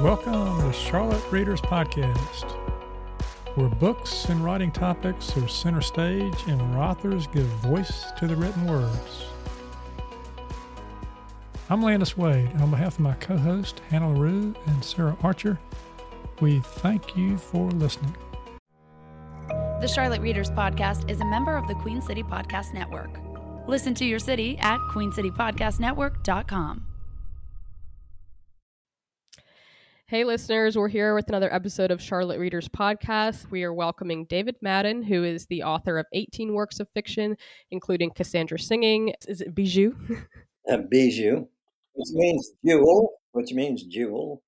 Welcome to Charlotte Readers Podcast, where books and writing topics are center stage and where authors give voice to the written words. I'm Landis Wade, and on behalf of my co host, Hannah LaRue and Sarah Archer, we thank you for listening. The Charlotte Readers Podcast is a member of the Queen City Podcast Network. Listen to your city at queencitypodcastnetwork.com. Hey, listeners, we're here with another episode of Charlotte Readers Podcast. We are welcoming David Madden, who is the author of 18 works of fiction, including Cassandra Singing. Is it Bijou? Uh, bijou, which means jewel, which means jewel.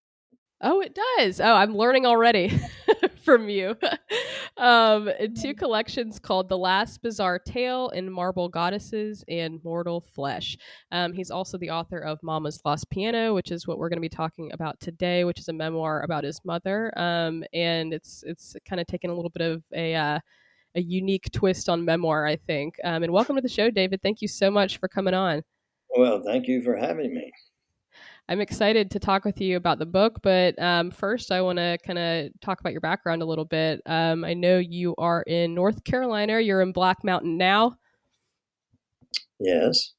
Oh, it does. Oh, I'm learning already from you. um, two collections called The Last Bizarre Tale and Marble Goddesses and Mortal Flesh. Um, he's also the author of Momma's Lost Piano, which is what we're going to be talking about today, which is a memoir about his mother. Um, and it's it's kind of taken a little bit of a uh, a unique twist on memoir, I think. Um, and welcome to the show, David. Thank you so much for coming on. Well, thank you for having me. I'm excited to talk with you about the book, but um, first, I want to kind of talk about your background a little bit. Um, I know you are in North Carolina. You're in Black Mountain now. Yes.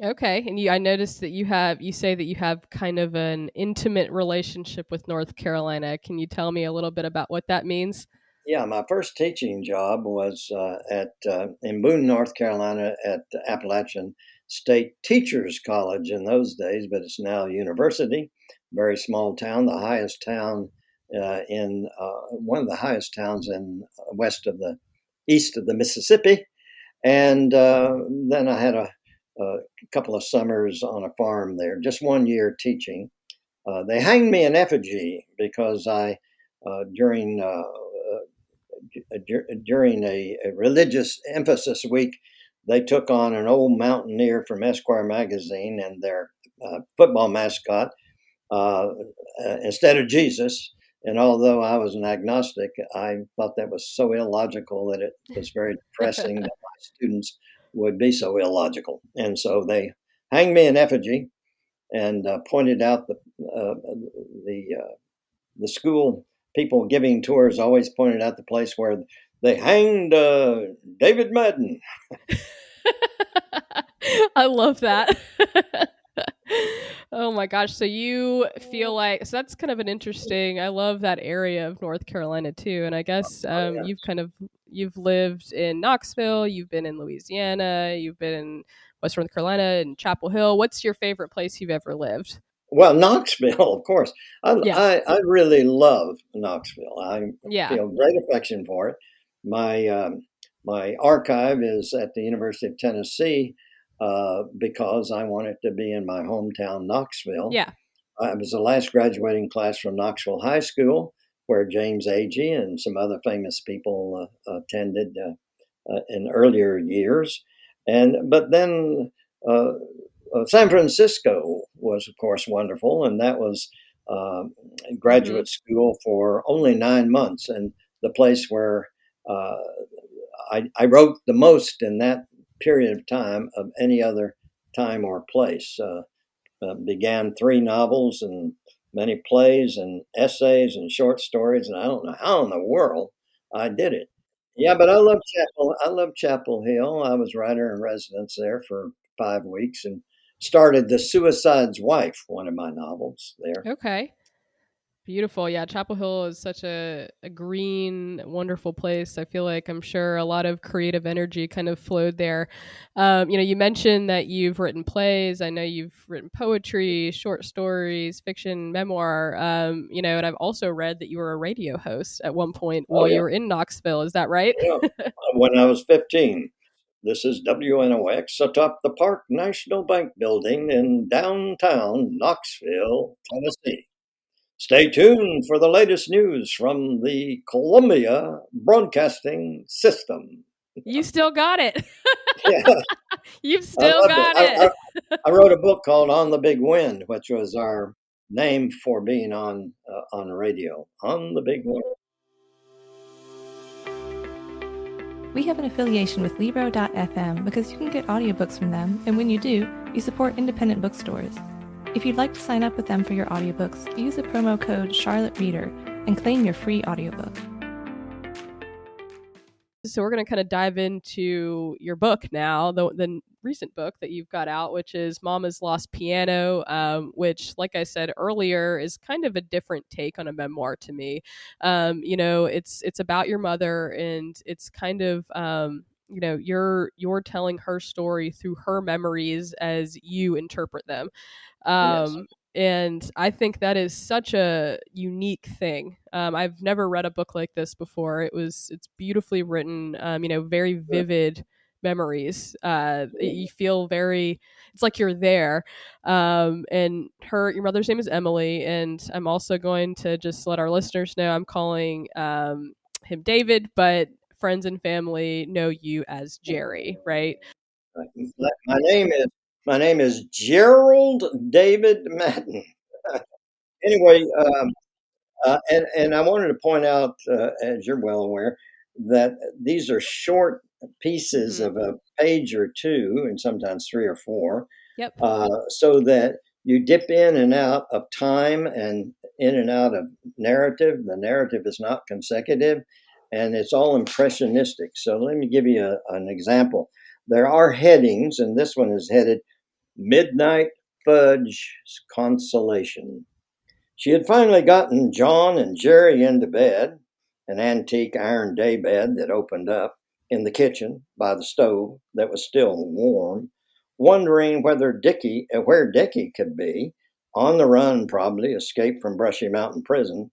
Okay, and you, I noticed that you have you say that you have kind of an intimate relationship with North Carolina. Can you tell me a little bit about what that means? Yeah, my first teaching job was uh, at uh, in Boone, North Carolina, at Appalachian State Teachers College in those days, but it's now a university. Very small town, the highest town uh, in uh, one of the highest towns in uh, west of the east of the Mississippi. And uh, then I had a, a, couple of summers on a farm there, just one year teaching. Uh, they hanged me in effigy because I, uh, during during a, a religious emphasis week, they took on an old mountaineer from Esquire magazine and their uh, football mascot uh, uh, instead of Jesus. And although I was an agnostic, I thought that was so illogical that it was very depressing that my students would be so illogical. And so they hanged me in effigy and uh, pointed out the uh, the uh, the school people giving tours always pointed out the place where they hanged David Madden. I love that. oh my gosh. So you feel like so that's kind of an interesting I love that area of North Carolina too. And I guess oh, um, oh, yes. you've kind of you've lived in Knoxville, you've been in Louisiana, you've been in West North Carolina and Chapel Hill. What's your favorite place you've ever lived? Well, Knoxville, of course. I, yeah. I, I really love Knoxville. I yeah. feel great affection for it. My um, my archive is at the University of Tennessee uh, because I want it to be in my hometown, Knoxville. Yeah. I was the last graduating class from Knoxville High School, where James Agee and some other famous people uh, attended uh, uh in earlier years. And but then uh, uh, San Francisco was, of course, wonderful, and that was um, graduate mm-hmm. school for only nine months, and the place where I, I wrote the most in that period of time of any other time or place. Uh, uh, began three novels and many plays and essays and short stories, and I don't know how in the world I did it. Yeah, but I love Chapel. I love Chapel Hill. I was writer in residence there for five weeks and started The Suicide's Wife, one of my novels there. Okay. Beautiful. Yeah, Chapel Hill is such a, a green, wonderful place. I feel like I'm sure a lot of creative energy kind of flowed there. Um, you know, you mentioned that you've written plays. I know you've written poetry, short stories, fiction, memoir. Um, you know, and I've also read that you were a radio host at one point oh, while yeah. you were in Knoxville. Is that right? yeah. When I was 15. This is WNOX atop the Park National Bank building in downtown Knoxville, Tennessee. Stay tuned for the latest news from the Columbia Broadcasting System. You still got it. yeah. You've still got it. it. I, I, I, wrote a book called On the Big Wind, which was our name for being on uh, on radio. On the Big Wind. We have an affiliation with Libro.fm because you can get audiobooks from them, and when you do, you support independent bookstores. If you'd like to sign up with them for your audiobooks, use the promo code Charlotte Reader and claim your free audiobook. So we're going to kind of dive into your book now, the, the recent book that you've got out, which is Momma's Lost Piano, um, which, like I said earlier, is kind of a different take on a memoir to me. Um, you know, it's it's about your mother, and it's kind of um, you know you're you're telling her story through her memories as you interpret them. Yes. Um, and I think that is such a unique thing. Um, I've never read a book like this before. It was it's beautifully written. Um, you know, very vivid memories. Uh, you feel very. It's like you're there. Um, and her, your mother's name is Emily, and I'm also going to just let our listeners know I'm calling um, him David, but friends and family know you as Jerry, right? My my name is my name is Gerald David Madden. anyway, um, uh, and and I wanted to point out, uh, as you're well aware, that these are short pieces Mhm. of a page or two, and sometimes three or four, Yep. uh, so that you dip in and out of time and in and out of narrative. The narrative is not consecutive, and it's all impressionistic. So let me give you a, an example. There are headings, and this one is headed Midnight Fudge Consolation. She had finally gotten John and Jerry into bed, an antique iron day bed that opened up in the kitchen by the stove that was still warm, wondering whether Dickie, where Dickie could be, on the run probably, escaped from Brushy Mountain Prison,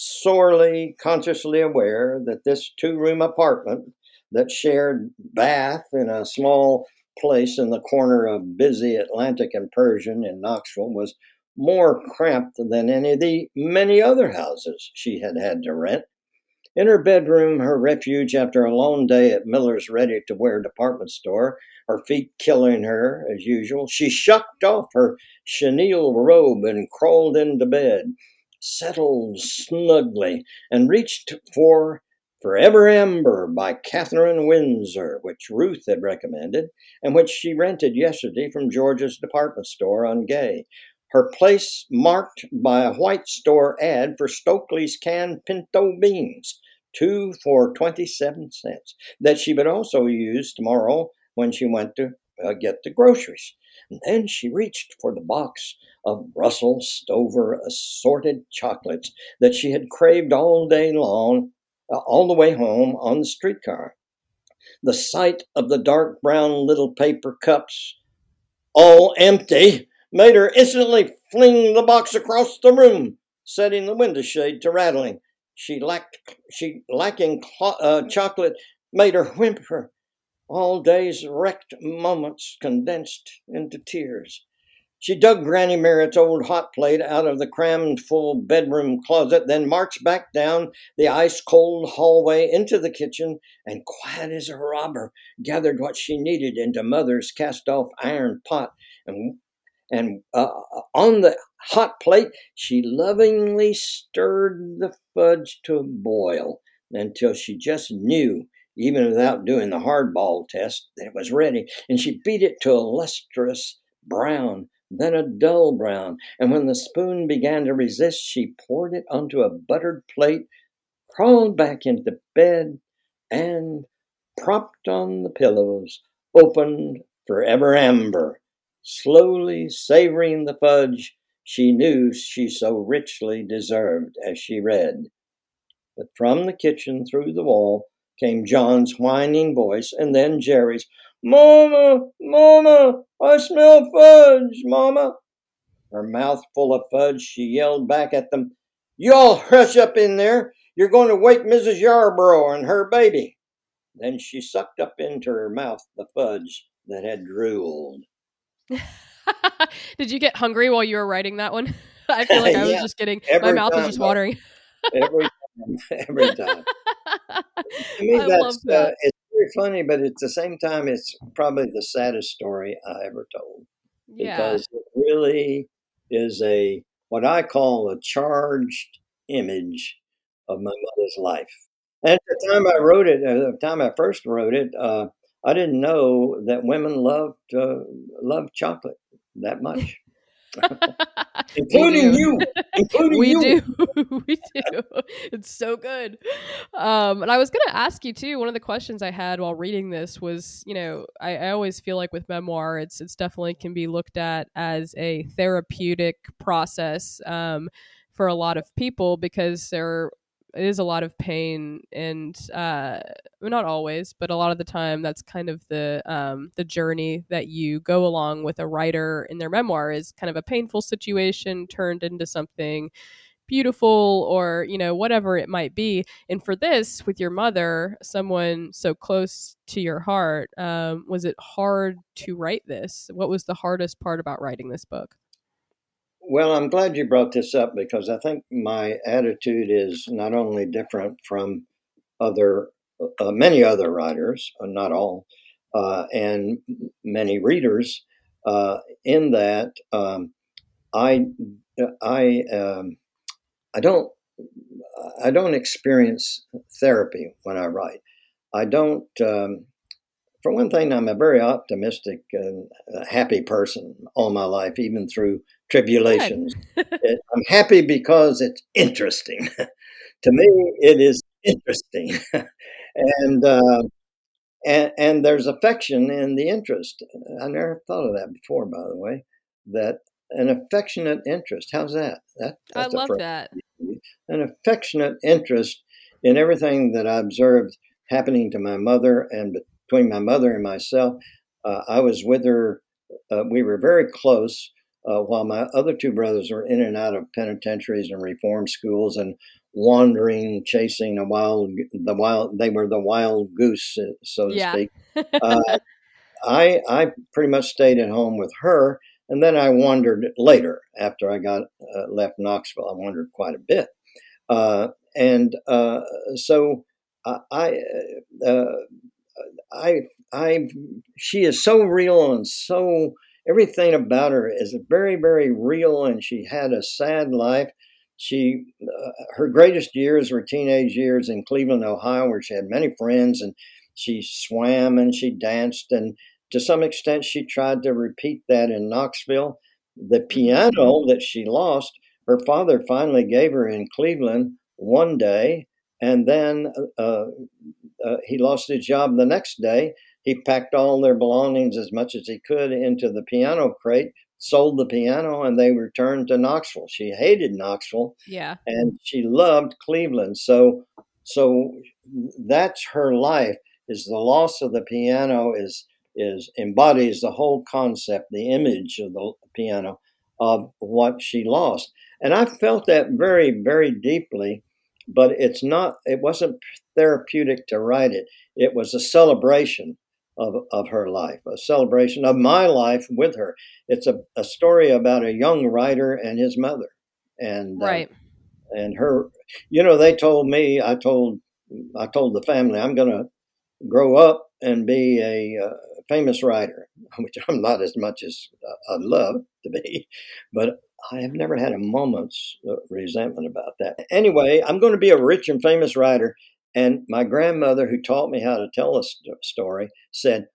sorely consciously aware that this two room apartment that shared bath in a small place in the corner of busy Atlantic and Persian in Knoxville was more cramped than any of the many other houses she had had to rent. In her bedroom, her refuge after a long day at Miller's ready to wear department store, her feet killing her as usual, she shucked off her chenille robe and crawled into bed, settled snugly, and reached for Forever Amber by Catherine Winsor, which Ruth had recommended and which she rented yesterday from George's department store on Gay. Her place marked by a white store ad for Stokely's canned pinto beans, two for 27 cents, that she would also use tomorrow when she went to uh, get the groceries. And then she reached for the box of Russell Stover assorted chocolates that she had craved all day long, uh, all the way home on the streetcar. The sight of the dark brown little paper cups, all empty, made her instantly fling the box across the room, setting the window shade to rattling. She lacked, she lacking clo- uh, chocolate made her whimper. All day's wrecked moments condensed into tears. She dug Granny Merritt's old hot plate out of the crammed full bedroom closet, then marched back down the ice cold hallway into the kitchen and, quiet as a robber, gathered what she needed into Mother's cast off iron pot. And, and uh, on the hot plate, she lovingly stirred the fudge to boil until she just knew, even without doing the hardball test, it was ready. And she beat it to a lustrous brown then a dull brown, and when the spoon began to resist, she poured it onto a buttered plate, crawled back into bed, and, propped on the pillows, opened Forever Amber, slowly savoring the fudge she knew she so richly deserved as she read. But from the kitchen through the wall came John's whining voice, and then Jerry's, Mama, Mama, I smell fudge, Mama. Her mouth full of fudge, she yelled back at them, You all hush up in there. You're going to wake Mrs. Yarborough and her baby. Then she sucked up into her mouth the fudge that had drooled. Did you get hungry while you were writing that one? I feel like I was Yeah, just getting my mouth was just watering. Every time, every time. To me, that's love that. Uh, it's very funny, but at the same time, it's probably the saddest story I ever told. yeah. because it really is a what I call a charged image of my mother's life. And at the time I wrote it, at the time I first wrote it, uh, I didn't know that women loved uh, loved chocolate that much. including you, including we you. do. We do. It's so good. Um and i was gonna ask you too one of the questions i had while reading this was you know I, I always feel like with memoir it's it's definitely can be looked at as a therapeutic process um for a lot of people because there is a lot of pain and uh not always but a lot of the time that's kind of the um the journey that you go along with a writer in their memoir is kind of a painful situation turned into something beautiful or you know whatever it might be. And for this with your mother someone so close to your heart um, was it hard to write this? What was the hardest part about writing this book Well, I'm glad you brought this up because I think my attitude is not only different from other, uh, many other writers, uh, not all, uh, and many readers, uh, in that um, I, I, um, I don't, I don't experience therapy when I write. I don't. Um, for one thing, I'm a very optimistic and uh, happy person all my life, even through tribulations. It- I'm happy because it's interesting. to me, it is interesting, and uh, and and there's affection in the interest. I never thought of that before, by the way. That an affectionate interest. How's that? That i that's love phrase that an affectionate interest in everything that I observed happening to my mother and between my mother and myself. Uh, I was with her, uh, we were very close uh, while my other two brothers were in and out of penitentiaries and reform schools and wandering, chasing a wild, the wild, they were the wild goose, uh, so to Yeah. speak. Uh, I, I pretty much stayed at home with her. And then I wandered later after I got uh, left Knoxville. I wandered quite a bit. Uh, and uh, so I, I, uh, I, I, she is so real and so everything about her is very, very real. And she had a sad life. She, uh, her greatest years were teenage years in Cleveland, Ohio, where she had many friends and she swam and she danced and to some extent she tried to repeat that in Knoxville. The piano that she lost, her father finally gave her in Cleveland one day, and then uh, uh, he lost his job the next day. He packed all their belongings as much as he could into the piano crate, sold the piano, and they returned to Knoxville. She hated Knoxville yeah and she loved Cleveland. So, so that's her life. Is the loss of the piano is is embodies the whole concept, the image of the piano of what she lost, and I felt that very very deeply. But it's not. It wasn't therapeutic to write it. It was a celebration of, of her life, a celebration of my life with her. It's a, a story about a young writer and his mother, and uh, and her you know they told me i told i told the family i'm going to grow up and be a uh, famous writer which i'm not as much as uh, i'd love to be but i have never had a moment's uh, resentment about that. Anyway i'm going to be a rich and famous writer and my grandmother who taught me how to tell a st- story said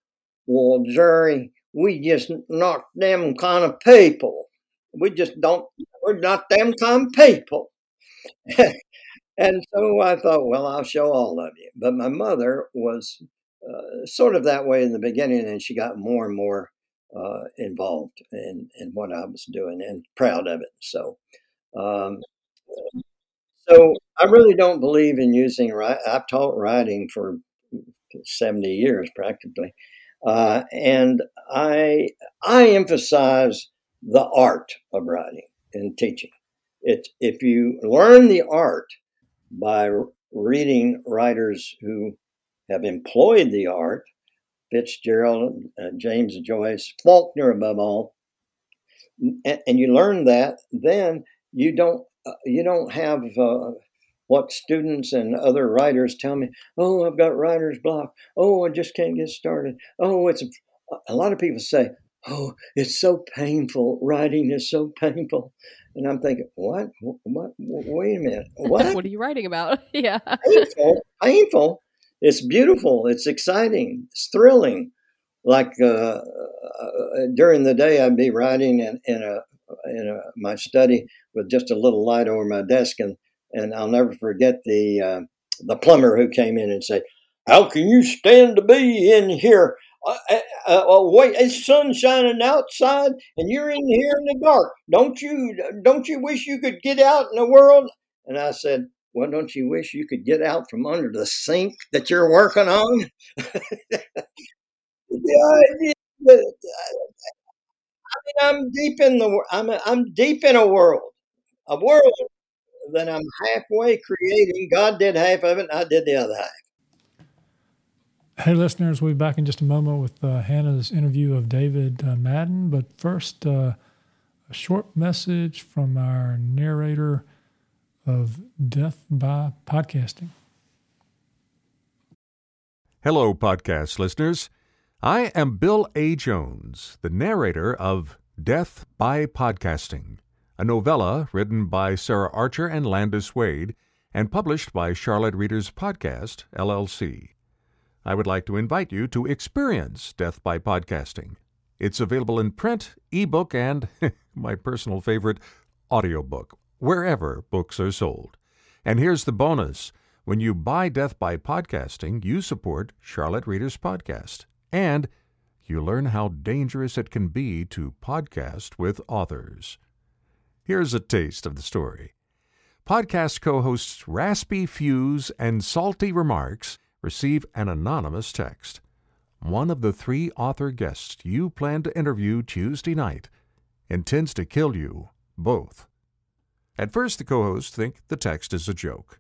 well jerry we just not them kind of people we just don't we're not them kind of people and so I thought, well, I'll show all of you. But my mother was uh, sort of that way in the beginning, and she got more and more uh, involved in, in what I was doing and proud of it. So, um, so I really don't believe in using. I've taught writing for seventy years practically, uh, and I I emphasize the art of writing and teaching. It if you learn the art by reading writers who have employed the art, Fitzgerald, uh, James Joyce, Faulkner above all, and, and you learn that, then you don't you don't have uh, what students and other writers tell me. Oh, I've got writer's block. Oh, I just can't get started. Oh, it's a lot of people say. Oh, it's so painful. Writing is so painful, and I'm thinking, what? What? Wait a minute. What? what are you writing about yeah painful, painful. It's beautiful. It's exciting. It's thrilling. Like uh, uh, during the day, I'd be writing in, in a in a, my study with just a little light over my desk, and and I'll never forget the uh, the plumber who came in and said, "How can you stand to be in here? Uh, uh, uh, wait, it's sun shining outside, and you're in here in the dark. Don't you don't you wish you could get out in the world?" And I said, "Well, don't you wish you could get out from under the sink that you're working on?" yeah, I mean, I'm deep in the I'm I'm deep in a world, a world that I'm halfway creating. God did half of it, and I did the other half. Hey, listeners, we'll be back in just a moment with uh, Hannah's interview of David uh, Madden. But first, uh, a short message from our narrator of Death by Podcasting. Hello, podcast listeners. I am Bill A. Jones, the narrator of Death by Podcasting, a novella written by Sarah Archer and Landis Wade and published by Charlotte Readers Podcast, LLC. I would like to invite you to experience Death by Podcasting. It's available in print, ebook, and my personal favorite, audiobook, wherever books are sold. And here's the bonus when you buy Death by Podcasting, you support Charlotte Readers Podcast and you learn how dangerous it can be to podcast with authors. Here's a taste of the story. Podcast co hosts Raspy Fuse and Salty Remarks receive an anonymous text. One of the three author guests you plan to interview Tuesday night intends to kill you both. At first, the co hosts think the text is a joke.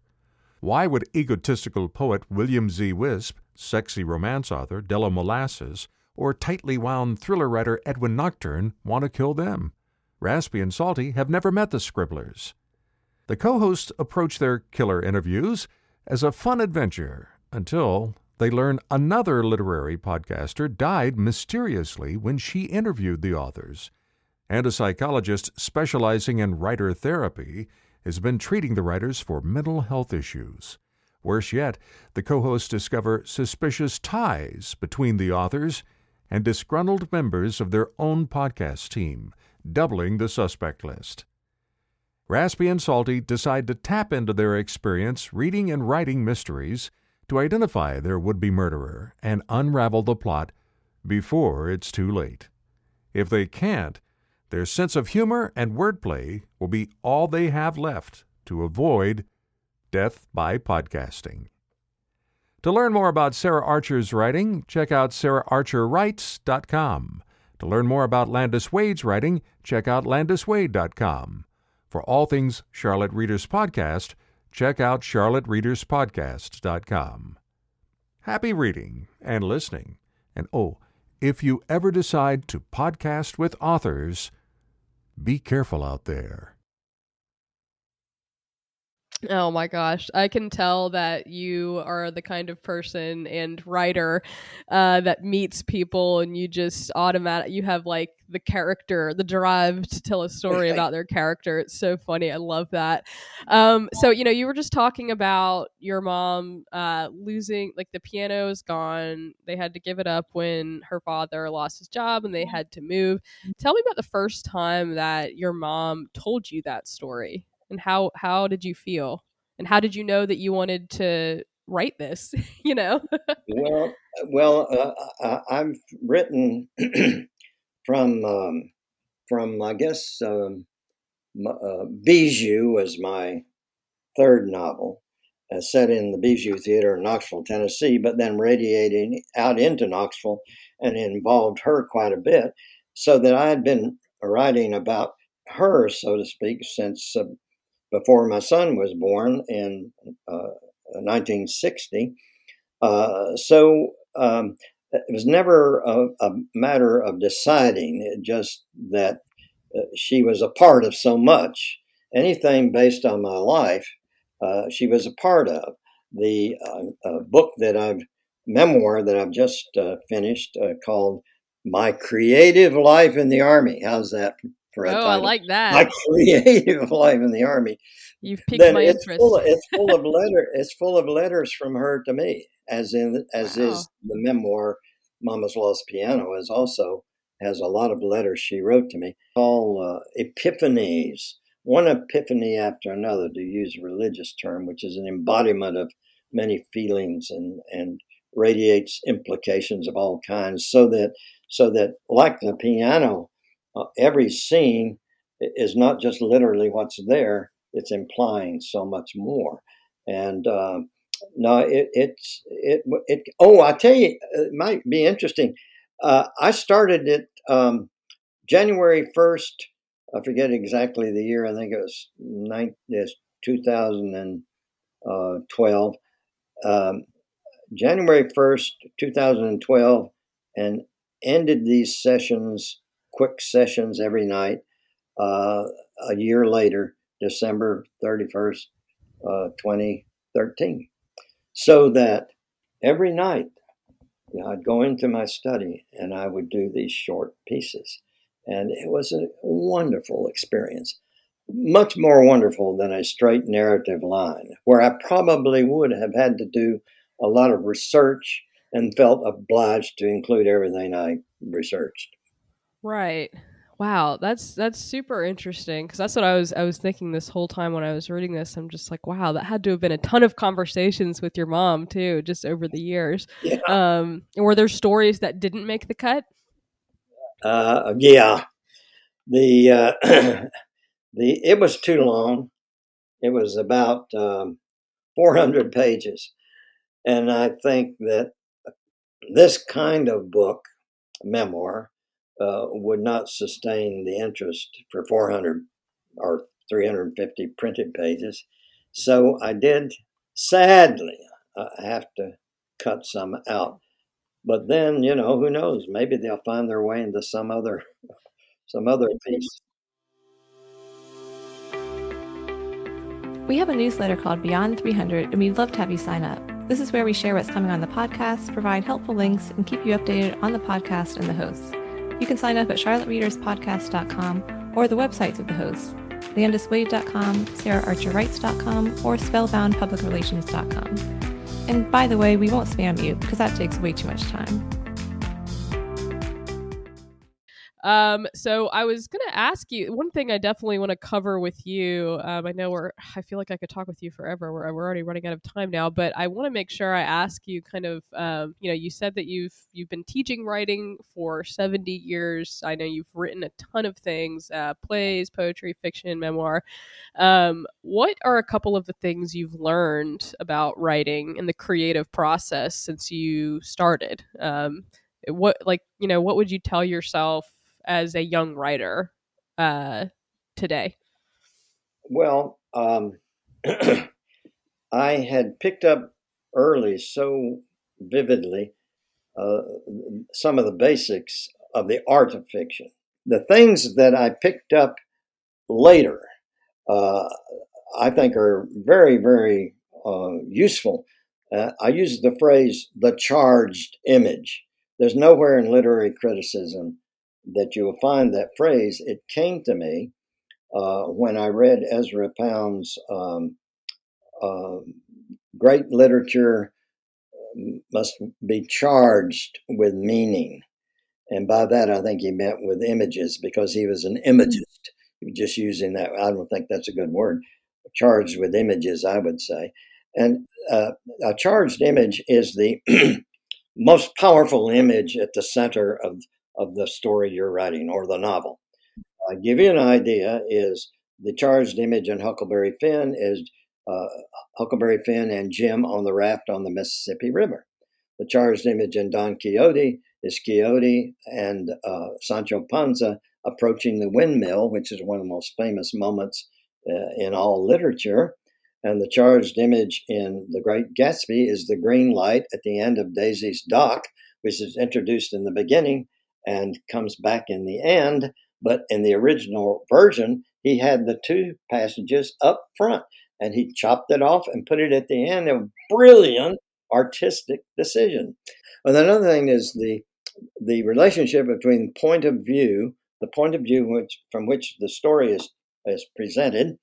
Why would egotistical poet William Z. Wisp sexy romance author Della Molasses, or tightly wound thriller writer Edwin Nocturne want to kill them. Raspy and Salty have never met the Scribblers. The co hosts approach their killer interviews as a fun adventure until they learn another literary podcaster died mysteriously when she interviewed the authors, and a psychologist specializing in writer therapy has been treating the writers for mental health issues. Worse yet, the co hosts discover suspicious ties between the authors and disgruntled members of their own podcast team, doubling the suspect list. Raspy and Salty decide to tap into their experience reading and writing mysteries to identify their would be murderer and unravel the plot before it's too late. If they can't, their sense of humor and wordplay will be all they have left to avoid Death by Podcasting. To learn more about Sarah Archer's writing, check out saraharcherwrites.com. To learn more about Landis Wade's writing, check out landiswade.com. For all things Charlotte Readers Podcast, check out charlottereaderspodcast.com. Happy reading and listening. And oh, if you ever decide to podcast with authors, be careful out there. Oh my gosh. I can tell that you are the kind of person and writer uh, that meets people and you just automatic you have like the character, the drive to tell a story about their character. It's so funny. I love that. Um, so, you know, you were just talking about your mom uh, losing, like the piano is gone. They had to give it up when her father lost his job and they had to move. Tell me about the first time that your mom told you that story and how how did you feel? And how did you know that you wanted to write this you know? Well well uh, i've written from um, from i guess um, uh, bijou was my third novel uh, set in the bijou theater in knoxville tennessee but then radiating out into knoxville and involved her quite a bit so that i had been writing about her so to speak since uh, before my son was born in uh, 1960. Uh, so um, it was never a, a, matter of deciding, it just that uh, she was a part of so much. Anything based on my life, uh, she was a part of. The uh, book that I've, memoir that I've just finished called My Creative Life in the Army. How's that for a oh, title. I like that. My creative life in the army. You've piqued then my it's interest. Full of, it's full of letter. It's full of letters from her to me, as in as wow. is the memoir. Momma's Lost Piano is also has a lot of letters she wrote to me called uh, Epiphanies, one epiphany after another, to use a religious term, which is an embodiment of many feelings and, and radiates implications of all kinds, so that so that like the piano, uh, every scene is not just literally what's there; it's implying so much more. And uh, no, it, it's it it. Oh, I tell you, it might be interesting. Uh, I started it um, January first. I forget exactly the year. I think it was nine, yes, 2012. Um, January 1st, 2012, and ended these sessions, quick sessions every night, uh, a year later, December 31st, uh, 2013. So that every night you know, I'd go into my study and I would do these short pieces. And it was a wonderful experience, much more wonderful than a straight narrative line, where I probably would have had to do a lot of research and felt obliged to include everything I researched. Right. Wow, that's that's super interesting because that's what I was I was thinking this whole time when I was reading this. I'm just like, wow, that had to have been a ton of conversations with your mom too, just over the years. Yeah. Um, were there stories that didn't make the cut? Uh, yeah, the uh, the it was too long. It was about um, 400 pages, and I think that this kind of book, memoir, uh, would not sustain the interest for 400 or 350 printed pages. So I did, sadly, I have to cut some out. But then, you know, who knows? Maybe they'll find their way into some other, some other piece. We have a newsletter called Beyond 300, and we'd love to have you sign up. This is where we share what's coming on the podcast, provide helpful links, and keep you updated on the podcast and the hosts. You can sign up at charlottereaderspodcast.com or the websites of the hosts, landiswade.com, saraharcherwrites.com, or spellboundpublicrelations.com. And by the way, we won't spam you because that takes way too much time. Um, so I was gonna ask you one thing. I definitely want to cover with you. Um, I know we're. I feel like I could talk with you forever. We're, we're already running out of time now, but I want to make sure I ask you. Kind of. Um, you know, you said that you've you've been teaching writing for seventy years. I know you've written a ton of things: uh, plays, poetry, fiction, memoir. Um, what are a couple of the things you've learned about writing and the creative process since you started? Um, what like you know what would you tell yourself as a young writer uh, today? Well, um, I had picked up early so vividly uh, some of the basics of the art of fiction. The things that I picked up later, uh, I think, are very, very uh, useful. Uh, I use the phrase the charged image. There's nowhere in literary criticism that you will find that phrase. It came to me uh, when I read Ezra Pound's um, uh, great literature um, must be charged with meaning. And by that, I think he meant with images because he was an imagist. He was just using that. I don't think that's a good word. Charged with images, I would say. And uh, a charged image is the most powerful image at the center of of the story you're writing or the novel. I give you an idea is the charged image in Huckleberry Finn is uh, Huckleberry Finn and Jim on the raft on the Mississippi River. The charged image in Don Quixote is Quixote and uh, Sancho Panza approaching the windmill, which is one of the most famous moments uh, in all literature. And the charged image in The Great Gatsby is the green light at the end of Daisy's dock, which is introduced in the beginning and comes back in the end. But in the original version, he had the two passages up front and he chopped it off and put it at the end. A brilliant artistic decision. And another thing is the the relationship between point of view, the point of view which, from which the story is, is presented,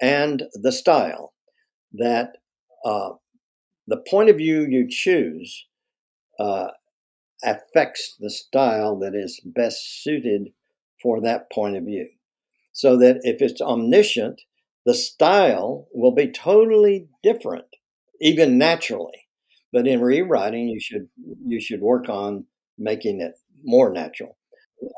and the style. That uh, the point of view you choose uh, affects the style that is best suited for that point of view. So that if it's omniscient, the style will be totally different, even naturally. But in rewriting, you should you should work on making it more natural.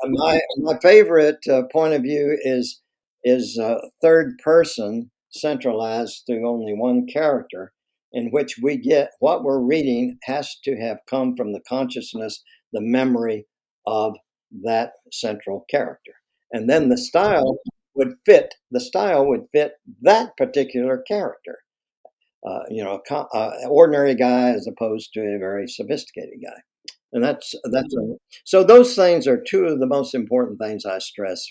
My my favorite uh, point of view is is uh, third person centralized through only one character, in which we get what we're reading has to have come from the consciousness, the memory of that central character. And then the style would fit, the style would fit that particular character. Uh, you know, an uh, ordinary guy as opposed to a very sophisticated guy. And that's that's a, so those things are two of the most important things I stress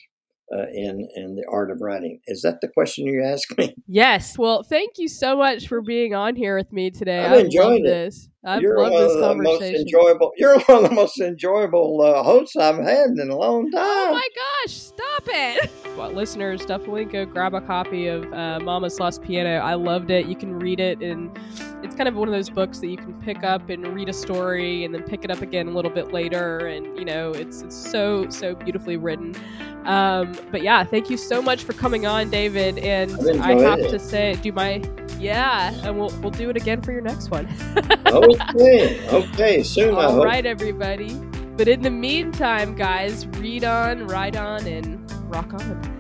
uh, in in the art of writing. Is that the question you asked me? Yes. Well, thank you so much for being on here with me today. I've enjoyed this. I've you're loved one this of the conversation. most enjoyable. You're one of the most enjoyable uh, hosts I've had in a long time. Oh my gosh! Stop it. well, listeners, definitely go grab a copy of uh, Momma's Lost Piano. I loved it. You can read it, and it's kind of one of those books that you can pick up and read a story, and then pick it up again a little bit later. And you know, it's it's so so beautifully written. Um, but yeah, thank you so much for coming on, David. And I have it. to say, do my yeah, and we'll we'll do it again for your next one. okay, okay, soon. All right, everybody. But in the meantime, guys, read on, write on, and rock on.